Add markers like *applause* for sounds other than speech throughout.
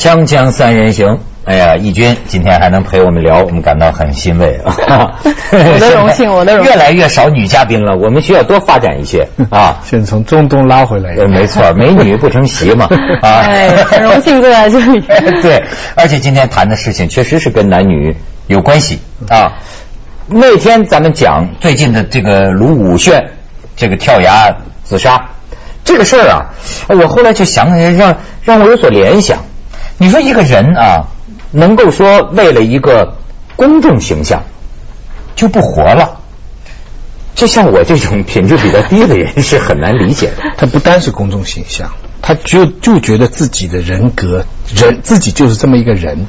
锵锵三人行，哎呀，义军今天还能陪我们聊，我们感到很欣慰啊！*laughs* 我的荣幸，我的荣幸。越来越少女嘉宾了，我们需要多发展一些 *laughs* 啊！先从中东拉回来。呃，没错，*laughs* 美女不成席嘛啊！哎，很荣幸坐在这里。对，而且今天谈的事情确实是跟男女有关系啊。那天咱们讲最近的这个卢武铉这个跳崖自杀这个事儿啊，我后来就想让让我有所联想。你说一个人啊，能够说为了一个公众形象就不活了，就像我这种品质比较低的人是很难理解的。他不单是公众形象，他就就觉得自己的人格人自己就是这么一个人，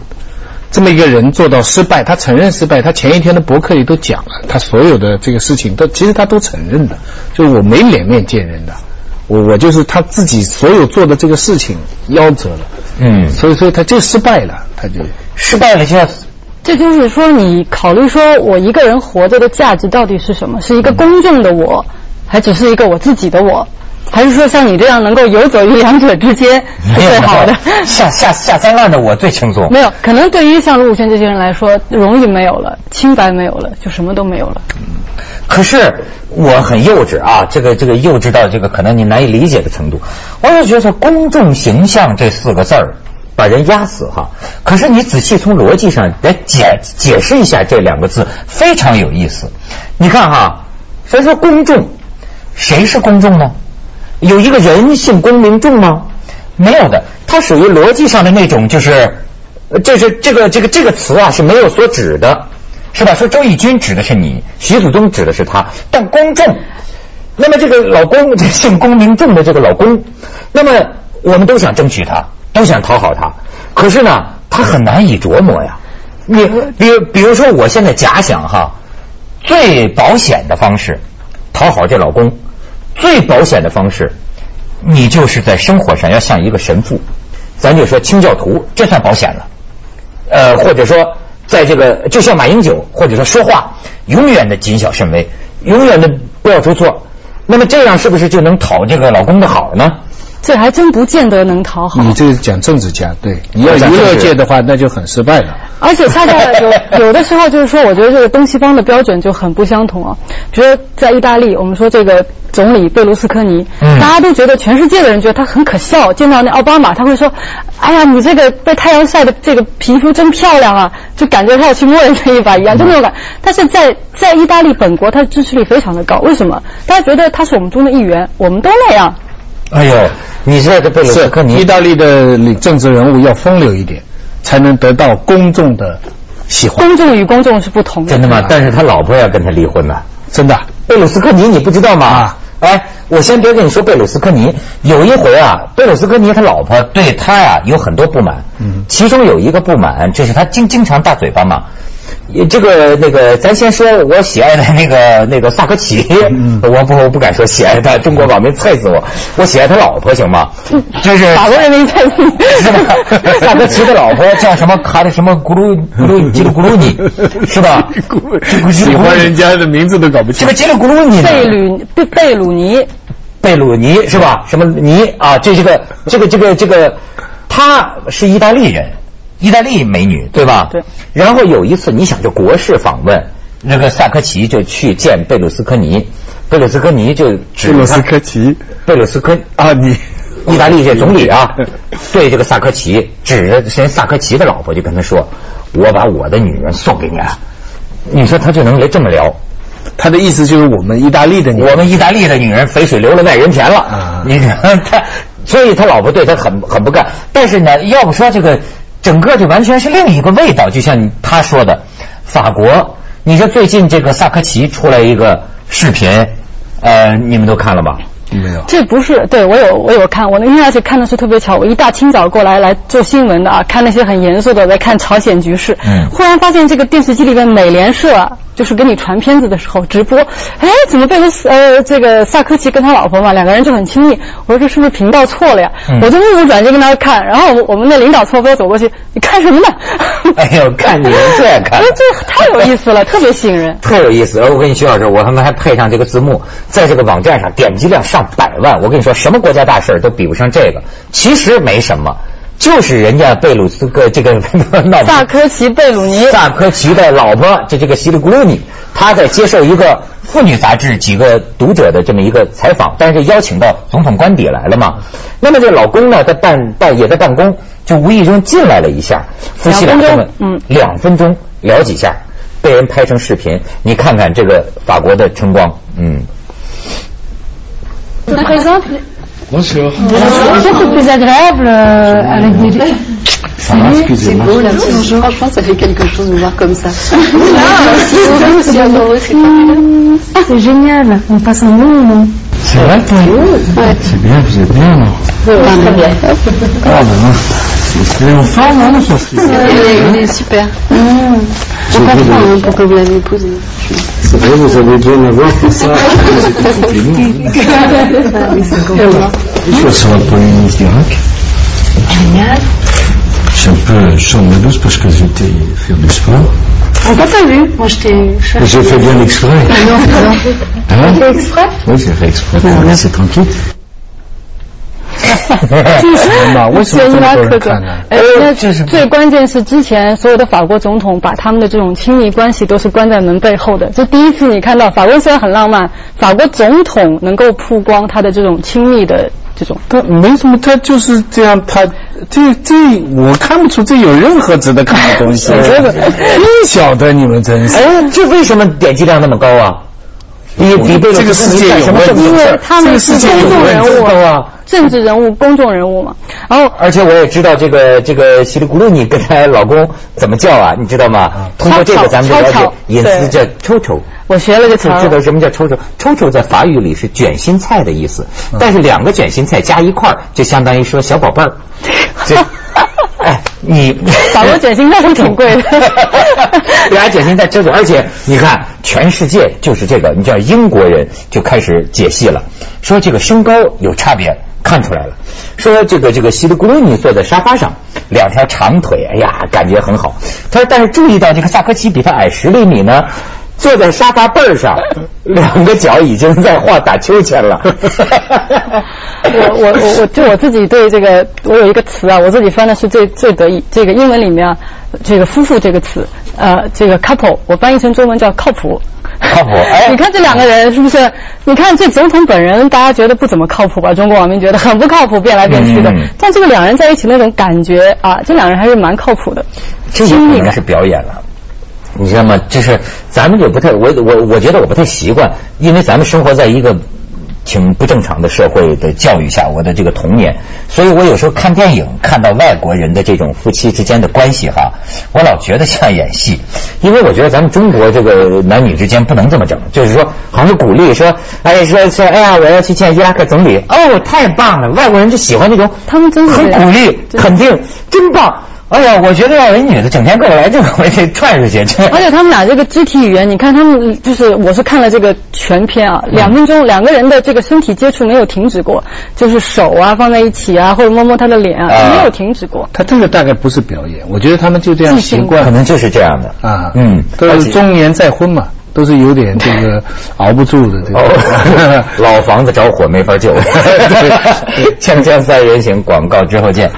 这么一个人做到失败，他承认失败。他前一天的博客里都讲了，他所有的这个事情都其实他都承认的，就我没脸面见人的。我我就是他自己所有做的这个事情夭折了，嗯，所以所以他就失败了，他就失败了现在。这就是说，你考虑说我一个人活着的价值到底是什么？是一个公众的我，还只是一个我自己的我？还是说像你这样能够游走于两者之间是最好的？下下下三滥的我最轻松。*laughs* 没有，可能对于像卢武铉这些人来说，荣誉没有了，清白没有了，就什么都没有了。可是我很幼稚啊，这个这个幼稚到这个可能你难以理解的程度。我就觉得“公众形象”这四个字儿把人压死哈。可是你仔细从逻辑上来解解释一下这两个字，非常有意思。你看哈，谁说公众？谁是公众呢？有一个人姓公名众吗？没有的，它属于逻辑上的那种，就是这是这个这个这个词啊是没有所指的。是吧？说周轶君指的是你，徐祖宗指的是他，但公众，那么这个老公，这 *laughs* 姓公名众的这个老公，那么我们都想争取他，都想讨好他，可是呢，他很难以琢磨呀。你比如，比如说，我现在假想哈，最保险的方式讨好这老公，最保险的方式，你就是在生活上要像一个神父，咱就说清教徒，这算保险了。呃，或者说。在这个就像马英九，或者说说话永远的谨小慎微，永远的不要出错，那么这样是不是就能讨这个老公的好呢？这还真不见得能讨好。你这是讲政治家，对，你要娱乐界的话，那就很失败了。而且恰恰 *laughs* 有有的时候就是说，我觉得这个东西方的标准就很不相同啊。比如在意大利，我们说这个总理贝卢斯科尼，大家都觉得全世界的人觉得他很可笑。见到那奥巴马，他会说：“哎呀，你这个被太阳晒的这个皮肤真漂亮啊！”就感觉他要去摸人家一把一样，就那种感。但是在在意大利本国，他的支持率非常的高。为什么？大家觉得他是我们中的一员，我们都那样。哎呦，你这个贝卢斯科尼，意大利的政治人物要风流一点。才能得到公众的喜欢。公众与公众是不同的。真的吗？但是他老婆要跟他离婚了。真的。贝鲁斯科尼，你不知道吗？啊。哎，我先别跟你说贝鲁斯科尼。有一回啊，贝鲁斯科尼他老婆对他呀有很多不满。嗯。其中有一个不满，就是他经经常大嘴巴嘛。这个那个，咱先说我喜爱的那个那个萨科齐，我不我不敢说喜爱他，中国网民菜死我。我喜爱他老婆行吗？就是法国人民菜死是吧？萨科齐的老婆叫什么？卡的什么咕噜咕噜吉鲁咕噜尼是吧？*laughs* 喜欢人家的名字都搞不清。这个吉鲁咕噜尼贝鲁贝贝鲁尼贝鲁尼是吧？什么尼啊？这是个这个这个这个，他是意大利人。意大利美女对吧？对。然后有一次，你想就国事访问，那个萨科齐就去见贝鲁斯科尼，贝鲁斯科尼就贝鲁斯科齐，贝鲁斯科啊，你意大利这总理啊，*laughs* 对这个萨科齐指着先萨科齐的老婆就跟他说：“我把我的女人送给你了。”你说他就能来这么聊？他的意思就是我们意大利的女，我们意大利的女人肥水流了外人田了啊！你看他，所以他老婆对他很很不干。但是呢，要不说这个。整个就完全是另一个味道，就像他说的，法国，你说最近这个萨科齐出来一个视频，呃，你们都看了吧？没有，这不是对我有我有看，我那天而且看的是特别巧，我一大清早过来来做新闻的啊，看那些很严肃的在看朝鲜局势，嗯，忽然发现这个电视机里面美联社就是给你传片子的时候直播，哎，怎么贝鲁斯呃这个萨科齐跟他老婆嘛两个人就很亲密，我说这是不是频道错了呀？我就目不转睛跟他看，然后我们的领导错飞走过去，你看什么呢？*laughs* 哎呦，看你们这看，*laughs* 这太有意思了，特别吸引人，特有意思。我跟你徐老师，我他妈还配上这个字幕，在这个网站上点击量上。百万，我跟你说，什么国家大事都比不上这个。其实没什么，就是人家贝鲁斯克这个 *laughs* 闹萨科齐贝鲁尼，萨科齐的老婆，这这个西里古鲁尼，他在接受一个妇女杂志几个读者的这么一个采访，但是邀请到总统官邸来了嘛。那么这老公呢，在办办也在办公，就无意中进来了一下，夫妻俩这么嗯两分钟聊几下，被人拍成视频，你看看这个法国的春光，嗯。Bonjour. C'est plus agréable avec des... C'est beau, Franchement, ça fait quelque chose de voir comme ça. c'est génial. On passe un bon moment. C'est vrai, toi ouais. C'est bien, vous êtes bien, non Très bien. Ah, ben, c'est en forme, hein, Il est super. Mmh. Je comprends hein, pourquoi vous l'avez épousé. C'est vrai, vous avez besoin d'avoir pour ça. *laughs* C'est Je suis sur la Polynésie d'Irak. Génial. Je suis un peu chaud de douce parce que j'étais faire du sport. On t'a pas vu Moi, je t'ai... J'ai fait bien exprès. Ah non, non. Hein fait exprès Oui, j'ai fait exprès. C'est tranquille. 为什么这么多人看呢？哎，那最关键是之前所有的法国总统把他们的这种亲密关系都是关在门背后的。这第一次你看到法国虽然很浪漫，法国总统能够曝光他的这种亲密的这种。他没什么，他就是这样，他这这我看不出这有任何值得看的东西。*laughs* 我觉得 *laughs* 不晓得你们真是。哎，这为什么点击量那么高啊？你你被这个世界有什么？因为他们是公众人物啊。政治人物、公众人物嘛，然后而且我也知道这个这个西里咕噜你跟她老公怎么叫啊？你知道吗？通过这个咱们了解隐私叫抽抽。我学了个词，知道什么叫抽抽？抽抽在法语里是卷心菜的意思，但是两个卷心菜加一块儿就相当于说小宝贝儿。*laughs* 哎，你 *laughs* 法国卷心菜是挺贵的，*laughs* 俩卷心菜而且你看，全世界就是这个，你知道英国人就开始解析了，说这个身高有差别。看出来了，说这个这个西德古鲁尼坐在沙发上，两条长腿，哎呀，感觉很好。他说，但是注意到这个萨科齐比他矮十厘米呢，坐在沙发背上，*laughs* 两个脚已经在画打秋千了。*laughs* 我我我我就我自己对这个，我有一个词啊，我自己翻的是最最得意，这个英文里面啊，这个夫妇这个词，呃，这个 couple，我翻译成中文叫靠谱。靠谱，哎，*laughs* 你看这两个人是不是？你看这总统本人，大家觉得不怎么靠谱吧？中国网民觉得很不靠谱，变来变去的。但这个两人在一起那种感觉啊，这两人还是蛮靠谱的。这应该是表演了，你知道吗？就是咱们就不太，我我我觉得我不太习惯，因为咱们生活在一个。挺不正常的社会的教育下，我的这个童年，所以我有时候看电影看到外国人的这种夫妻之间的关系哈，我老觉得像演戏，因为我觉得咱们中国这个男女之间不能这么整，就是说好像鼓励说，哎说说哎呀我要去见伊拉克总理，哦太棒了，外国人就喜欢那种，他们真的很鼓励肯定，真棒。哎呀，我觉得要一女的整天跟我来这个，我得踹出去。而且他们俩这个肢体语言，你看他们就是，我是看了这个全片啊，两分钟两个人的这个身体接触没有停止过，就是手啊放在一起啊，或者摸摸他的脸啊，没有停止过。他这个大概不是表演，我觉得他们就这样习惯，可能就是这样的啊。嗯，都是中年再婚嘛，都是有点这个 *laughs* 熬不住的这个。*laughs* 老房子着火没法救。*laughs* 锵锵三人行，广告之后见。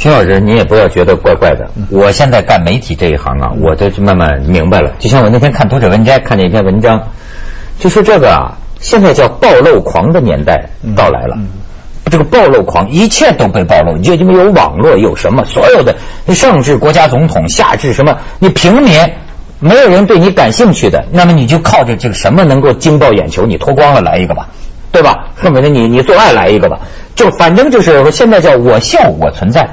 徐老师，你也不要觉得怪怪的。我现在干媒体这一行啊，我都慢慢明白了。就像我那天看《读者文摘》，看见一篇文章，就说这个啊，现在叫暴露狂的年代到来了。这个暴露狂，一切都被暴露。就因为有网络，有什么，所有的上至国家总统，下至什么，你平民，没有人对你感兴趣的，那么你就靠着这个什么能够惊爆眼球，你脱光了来一个吧，对吧？恨不得你你做爱来一个吧，就反正就是现在叫我笑我存在。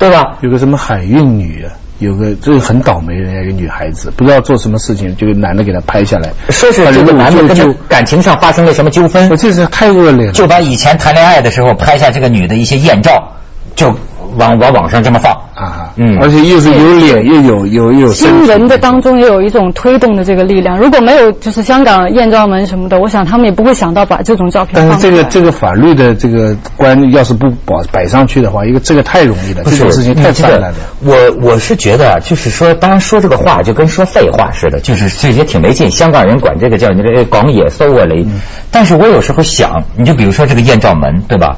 对吧？有个什么海运女，有个这个很倒霉的一个女孩子，不知道做什么事情，这个男的给她拍下来，说是这个男的跟感情上发生了什么纠纷，我这是太恶劣了，就把以前谈恋爱的时候拍下这个女的一些艳照，就往往网上这么放啊，嗯，而且又是有脸又有有有新闻的当中也有一种推动的这个力量。如果没有就是香港艳照门什么的，我想他们也不会想到把这种照片。但是这个这个法律的这个关要是不保摆上去的话，一个这个太容易了，这种事情太泛滥了。我我是觉得就是说，当然说这个话就跟说废话似的，就是这些挺没劲。香港人管这个叫你这个港野搜我雷，但是我有时候想，你就比如说这个艳照门，对吧？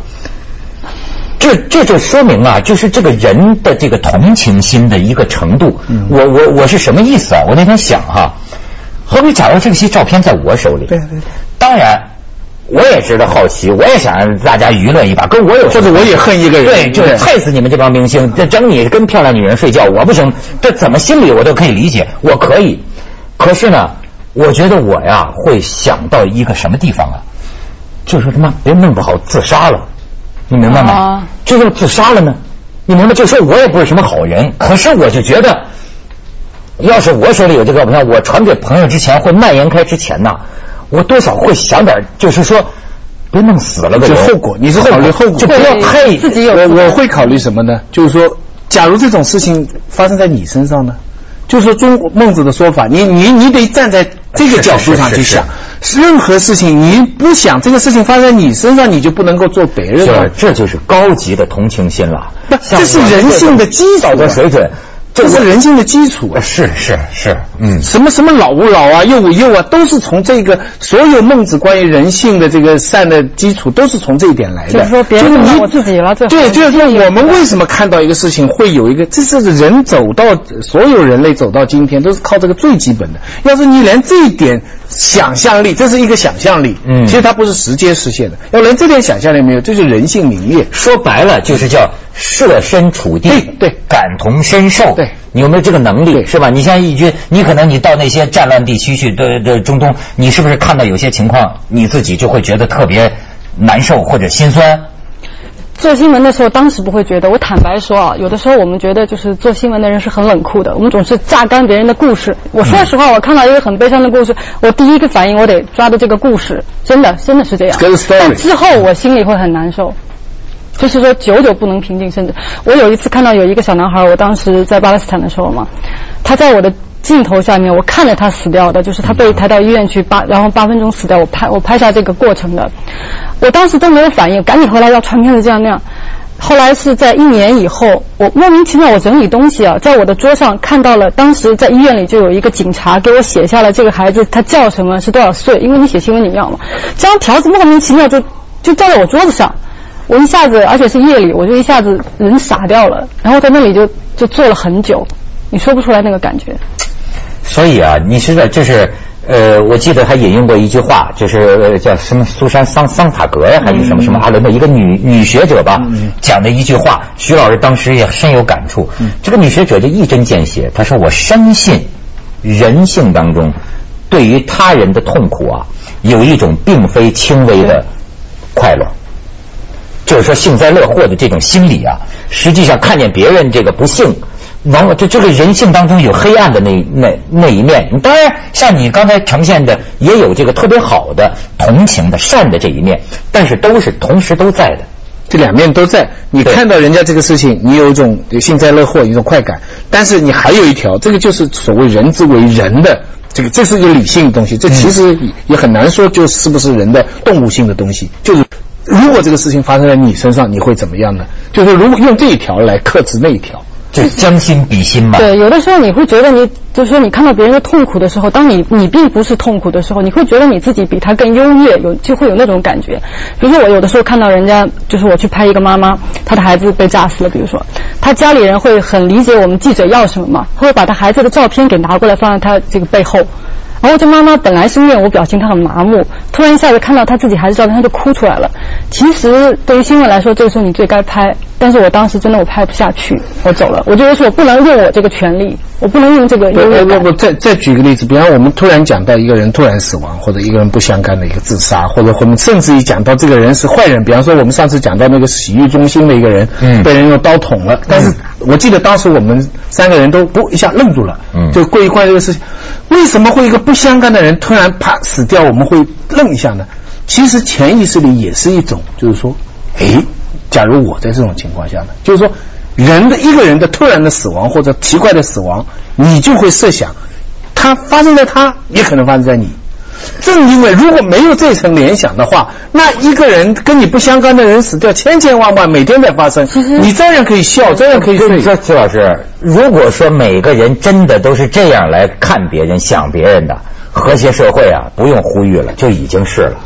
这这就说明啊，就是这个人的这个同情心的一个程度。我我我是什么意思啊？我那天想哈，好比假如这些照片在我手里，对对，当然我也值得好奇，我也想让大家娱乐一把，跟我有或者我也恨一个人，对，就是害死你们这帮明星，这整你跟漂亮女人睡觉，我不行，这怎么心理我都可以理解，我可以。可是呢，我觉得我呀会想到一个什么地方啊，就是他妈别弄不好自杀了。你明白吗？就要自杀了呢？你明白？就说我也不是什么好人，可是我就觉得，要是我手里有这个照片，我传给朋友之前，或蔓延开之前呢，我多少会想点，就是说，别弄死了个就后果，你是考虑后果，就不要太自己有。我我会考虑什么呢？就是说，假如这种事情发生在你身上呢？就是中孟子的说法，你你你得站在这个角度上去想。任何事情你不想这个事情发生在你身上，你就不能够做别人。是，这就是高级的同情心了。不，这是人性的基础的水准。这是人性的基础啊！是是是，嗯，什么什么老吾老啊，幼吾幼啊，都是从这个所有孟子关于人性的这个善的基础，都是从这一点来的。就是说，别人你我自己了，对，就是说，我们为什么看到一个事情会有一个，这是人走到所有人类走到今天都是靠这个最基本的。要是你连这一点想象力，这是一个想象力，嗯，其实它不是直接实现的。要连这点想象力没有，这就人性泯灭。说白了，就是叫。设身处地，对，感同身受，对，你有没有这个能力，是吧？你像义军，你可能你到那些战乱地区去，的的中东，你是不是看到有些情况，你自己就会觉得特别难受或者心酸？做新闻的时候，当时不会觉得。我坦白说啊，有的时候我们觉得就是做新闻的人是很冷酷的，我们总是榨干别人的故事。我说实话，我看到一个很悲伤的故事，我第一个反应我得抓着这个故事，真的，真的是这样。但之后我心里会很难受。就是说，久久不能平静。甚至我有一次看到有一个小男孩，我当时在巴勒斯坦的时候嘛，他在我的镜头下面，我看着他死掉的，就是他被抬到医院去八，然后八分钟死掉。我拍我拍下这个过程的，我当时都没有反应，赶紧回来要传片子这样那样。后来是在一年以后，我莫名其妙我整理东西啊，在我的桌上看到了，当时在医院里就有一个警察给我写下了这个孩子他叫什么，是多少岁，因为你写新闻你要嘛，这张条子莫名其妙就就掉在我桌子上。我一下子，而且是夜里，我就一下子人傻掉了，然后在那里就就坐了很久，你说不出来那个感觉。所以啊，你是在这是呃，我记得还引用过一句话，就是叫什么苏珊桑桑塔格呀，还是什么什么阿伦的一个女女学者吧，讲的一句话，徐老师当时也深有感触。这个女学者就一针见血，她说：“我深信人性当中对于他人的痛苦啊，有一种并非轻微的快乐。”就是说幸灾乐祸的这种心理啊，实际上看见别人这个不幸，往往就这个人性当中有黑暗的那那那一面。当然，像你刚才呈现的，也有这个特别好的同情的善的这一面，但是都是同时都在的，这两面都在。你看到人家这个事情，你有一种幸灾乐祸，一种快感，但是你还有一条，这个就是所谓人之为人的这个，这是一个理性的东西，这其实也很难说就是不是人的动物性的东西，就是。如果这个事情发生在你身上，你会怎么样呢？就是如果用这一条来克制那一条，就将心比心嘛。对，有的时候你会觉得你，就是说你看到别人的痛苦的时候，当你你并不是痛苦的时候，你会觉得你自己比他更优越，有就会有那种感觉。比如说我有的时候看到人家，就是我去拍一个妈妈，她的孩子被炸死了，比如说，她家里人会很理解我们记者要什么嘛，她会把她孩子的照片给拿过来放在她这个背后。然后这妈妈本来是面无表情，她很麻木，突然一下子看到她自己孩子照片，她就哭出来了。其实对于新闻来说，这个时候你最该拍，但是我当时真的我拍不下去，我走了。我觉得说我不能用我这个权利，我不能用这个。不不不不，再再举个例子，比方我们突然讲到一个人突然死亡，或者一个人不相干的一个自杀，或者我们甚至于讲到这个人是坏人，比方说我们上次讲到那个洗浴中心的一个人，嗯，被人用刀捅了，但是我记得当时我们三个人都不一下愣住了，嗯，就过于关这个事情，为什么会一个不？不相干的人突然啪死掉，我们会愣一下呢。其实潜意识里也是一种，就是说，哎，假如我在这种情况下呢，就是说，人的一个人的突然的死亡或者奇怪的死亡，你就会设想，它发生在他，也可能发生在你。正因为如果没有这层联想的话，那一个人跟你不相干的人死掉千千万万，每天在发生，你照样可以笑，照样可以睡。跟你说，徐老师，如果说每个人真的都是这样来看别人、想别人的，和谐社会啊，不用呼吁了，就已经是了。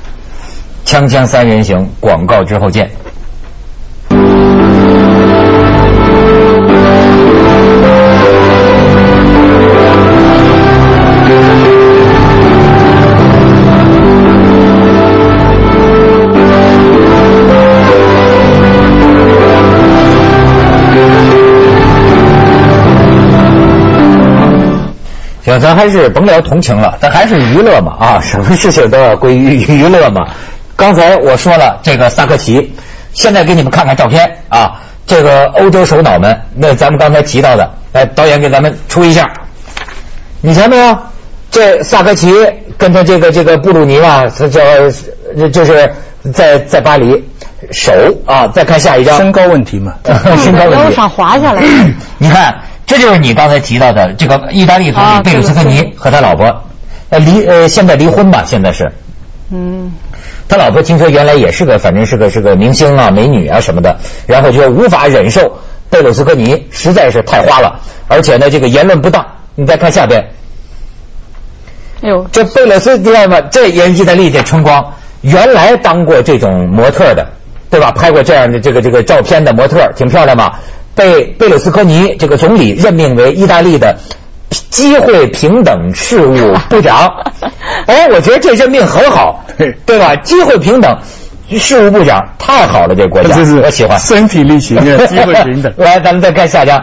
锵锵三人行，广告之后见。行，咱还是甭聊同情了，咱还是娱乐嘛啊，什么事情都要归于娱乐嘛。刚才我说了这个萨科齐，现在给你们看看照片啊，这个欧洲首脑们，那咱们刚才提到的，来导演给咱们出一下，你瞧没有？这萨科齐跟他这个这个布鲁尼啊，他叫就是在在巴黎手啊，再看下一张，身高问题嘛，*laughs* 身高问题，腰上滑下来。*laughs* 你看，这就是你刚才提到的这个意大利总理啊贝鲁斯科尼和他老婆，呃离呃现在离婚吧，现在是。嗯，他老婆听说原来也是个，反正是个是个明星啊、美女啊什么的，然后就无法忍受贝鲁斯科尼实在是太花了，而且呢这个言论不当。你再看下边，哎呦，这贝鲁斯，知道吗？这演意大利这春光，原来当过这种模特的，对吧？拍过这样的这个这个照片的模特，挺漂亮吧？被贝鲁斯科尼这个总理任命为意大利的机会平等事务部长。*laughs* 哎，我觉得这任命很好，对对吧？机会平等事务部长太好了，这国家，我喜欢。身体力行 *laughs* 机会平等。来，咱们再看下家。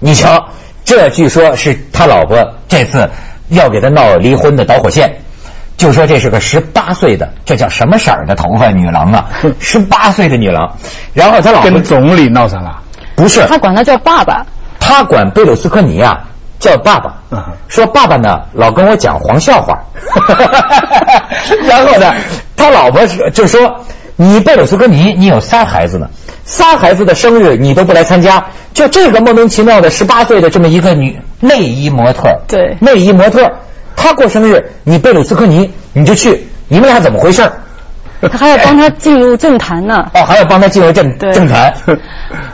你瞧，这据说是他老婆这次要给他闹离婚的导火线，就说这是个十八岁的，这叫什么色儿的头发女郎啊？*laughs* 十八岁的女郎，然后他老婆跟总理闹上了，不是。他管他叫爸爸。他管贝鲁斯科尼啊叫爸爸。嗯，说爸爸呢老跟我讲黄笑话，*laughs* 然后呢，他老婆是就说你贝鲁斯科尼你有仨孩子呢，仨孩子的生日你都不来参加，就这个莫名其妙的十八岁的这么一个女内衣模特，对。内衣模特，她过生日你贝鲁斯科尼你就去，你们俩怎么回事儿？他还要帮他进入政坛呢。*laughs* 哦，还要帮他进入政政坛，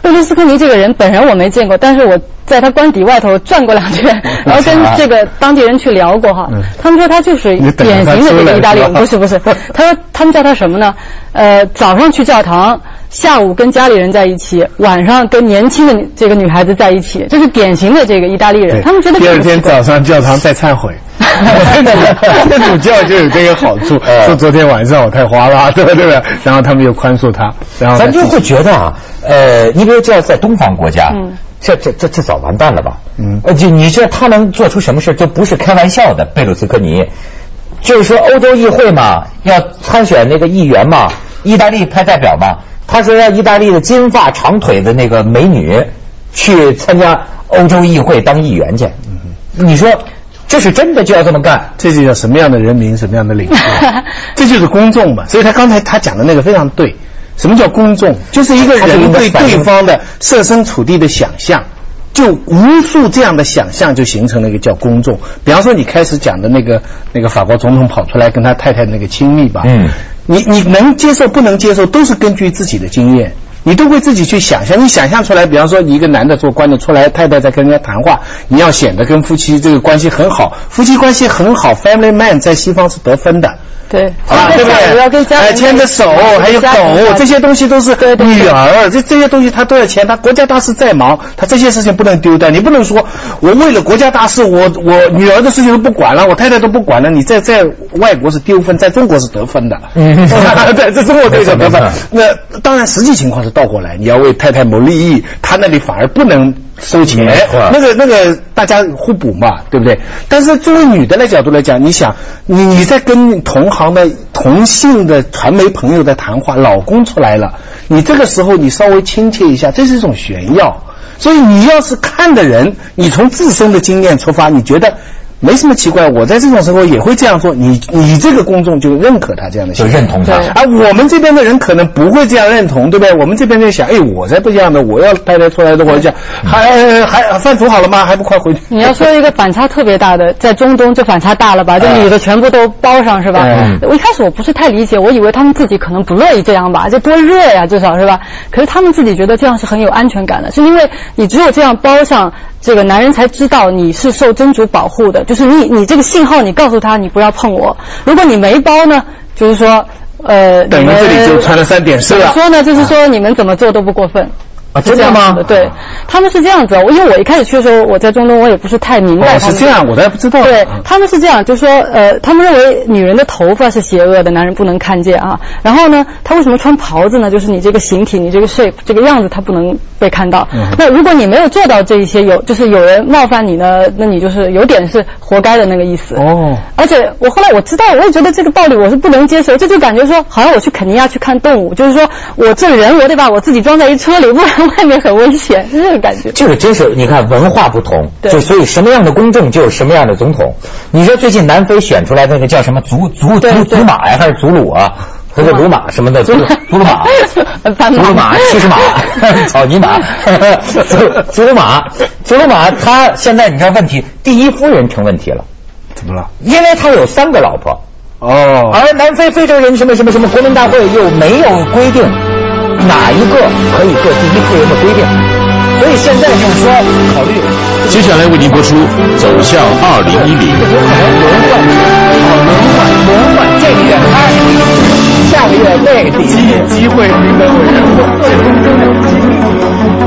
贝卢斯科尼这个人本人我没见过，但是我在他官邸外头转过两圈，然后跟这个当地人去聊过哈。嗯，他们说他就是典型的这个意大利人，不是不是，他说他们叫他什么呢？呃，早上去教堂，下午跟家里人在一起，晚上跟年轻的这个女孩子在一起，这是典型的这个意大利人，他们觉得第二天早上教堂在忏悔。*laughs* 天主教就有这个好处，呃 *laughs* 说昨天晚上我太花了，对不对？然后他们又宽恕他，然后咱就会觉得啊，呃，你比如这要在东方国家，嗯这这这这早完蛋了吧？嗯呃，就你说他能做出什么事，这不是开玩笑的。贝鲁斯科尼，就是说欧洲议会嘛，要参选那个议员嘛，意大利派代表嘛，他说让意大利的金发长腿的那个美女去参加欧洲议会当议员去。嗯你说这是真的就要这么干？这就叫什么样的人民，什么样的领袖，*laughs* 这就是公众嘛。所以他刚才他讲的那个非常对。什么叫公众？就是一个人对对方的设身处地的想象，就无数这样的想象就形成了一个叫公众。比方说你开始讲的那个那个法国总统跑出来跟他太太那个亲密吧，嗯，你你能接受不能接受，都是根据自己的经验。你都会自己去想象，你想象出来，比方说你一个男的做官的出来，太太在跟人家谈话，你要显得跟夫妻这个关系很好，夫妻关系很好，family man 在西方是得分的。对，啊，对不对？要跟家哎，人牵着手，还有狗，这些东西都是对对对女儿，这这些东西他都要牵。他国家大事再忙，他这些事情不能丢掉。你不能说我为了国家大事，我我女儿的事情都不管了，我太太都不管了。你在在外国是丢分，在中国是得分的。嗯 *laughs* 对，在中国这个得分。那当然，实际情况是倒过来，你要为太太谋利益，他那里反而不能收钱。那个那个大家互补嘛，对不对？但是作为女的来角度来讲，你想，你你在跟同行的同性的传媒朋友在谈话，老公出来了，你这个时候你稍微亲切一下，这是一种炫耀。所以你要是看的人，你从自身的经验出发，你觉得没什么奇怪，我在这种时候也会这样做。你你这个公众就认可他这样的，就认同他。而我们这边的人可能不会这样认同，对不对？我们这边在想，哎，我才不一样的，我要太太出来的，我讲还还饭煮好了吗？还不快回去？你要说一个反差特别大的，在中东这反差大了吧？*laughs* 这女的全部都包上是吧？我一开始我不是太理解，我以为他们自己可能不乐意这样吧？这多热呀，至少是吧？可是他们自己觉得这样是很有安全感的，是因为你只有这样包上。这个男人才知道你是受真主保护的，就是你你这个信号，你告诉他你不要碰我。如果你没包呢，就是说，呃，等于这里就穿了三点式了。怎么说呢？就是说你们怎么做都不过分。啊，真的吗？对，他们是这样子。我因为我一开始去的时候，我在中东，我也不是太明白。哦，是这样，我都不知道。对，他们是这样，就是说，呃，他们认为女人的头发是邪恶的，男人不能看见啊。然后呢，他为什么穿袍子呢？就是你这个形体，你这个 shape，这个样子，他不能被看到。那如果你没有做到这一些，有就是有人冒犯你呢，那你就是有点是活该的那个意思。哦。而且我后来我知道，我也觉得这个道理我是不能接受，这就感觉说，好像我去肯尼亚去看动物，就是说我这人我得把我自己装在一车里，不然外面很危险。是这个感觉，这个真是你看文化不同，就所以什么样的公众就有什么样的总统。你说最近南非选出来那个叫什么祖祖祖祖马呀，还是祖鲁啊？他叫鲁马什么的，祖祖鲁马，祖鲁马 *laughs* 七十马，*laughs* 草泥马，祖祖鲁马，祖鲁马，他现在你知道问题，第一夫人成问题了，怎么了？因为他有三个老婆，哦，而南非非洲人什么什么什么国民大会又没有规定。哪一个可以做第一夫人的规定？所以现在就是说考虑。接下来为您播出《走向二零一零》。有可能轮换，哦，轮换，轮换，这个月开，下个月那个机机会名单委员会。